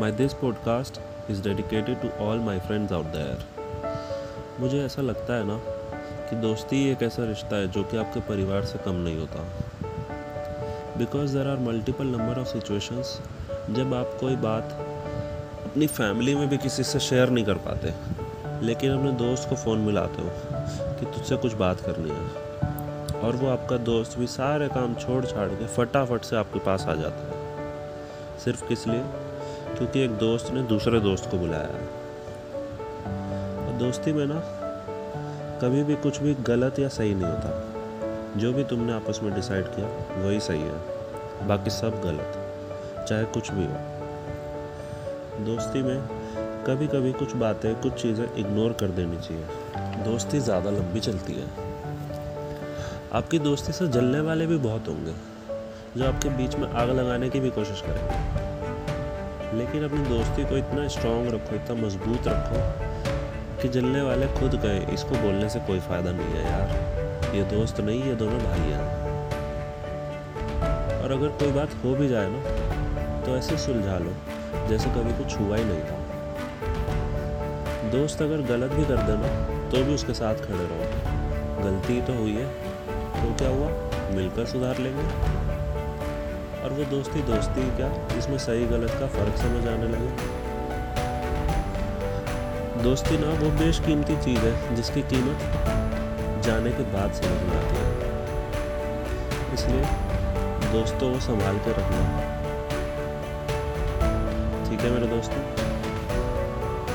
My this podcast is dedicated to all my friends out there. मुझे ऐसा लगता है ना कि दोस्ती एक ऐसा रिश्ता है जो कि आपके परिवार से कम नहीं होता। Because there are multiple number of situations जब आप कोई बात अपनी फैमिली में भी किसी से शेयर नहीं कर पाते, लेकिन अपने दोस्त को फ़ोन मिलाते हो कि तुझसे कुछ बात करनी है। और वो आपका दोस्त भी सारे काम छोड़ छाड़ के फटाफट से आपके पास आ जाता है। सिर्फ़ किस लिए? क्योंकि एक दोस्त ने दूसरे दोस्त को बुलाया है। और दोस्ती में ना, कभी भी कुछ भी गलत या सही नहीं होता। जो भी तुमने आपस में डिसाइड किया, वही सही है। बाकी सब गलत, चाहे कुछ भी हो। दोस्ती में कभी कभी कुछ बातें, कुछ चीज़ें इग्नोर कर देनी चाहिए। दोस्ती ज़्यादा लंबी चलती है। आपकी दोस्ती से जलने वाले भी बहुत होंगे, जो आपके बीच में आग लगाने की भी कोशिश करेंगे। लेकिन अपनी दोस्ती को इतना स्ट्रांग रखो, इतना मज़बूत रखो कि जलने वाले खुद गए। इसको बोलने से कोई फ़ायदा नहीं है यार। ये दोस्त नहीं, ये दोनों भाई हैं। और अगर कोई बात हो भी जाए ना तो ऐसे सुलझा लो, जैसे कभी कुछ हुआ ही नहीं था। दोस्त अगर गलत भी कर देना तो भी उसके साथ खड़े रहो। गलती तो हुई है तो क्या हुआ? मिलकर सुधार लेंगे। और वो दोस्ती दोस्ती क्या इसमें सही गलत का फ़र्क समझ आने लगे। दोस्ती ना वो बेशकीमती चीज़ है, जिसकी कीमत जाने के बाद समझ में आती है। इसलिए दोस्तों को संभाल कर रखना। ठीक है मेरे दोस्तों?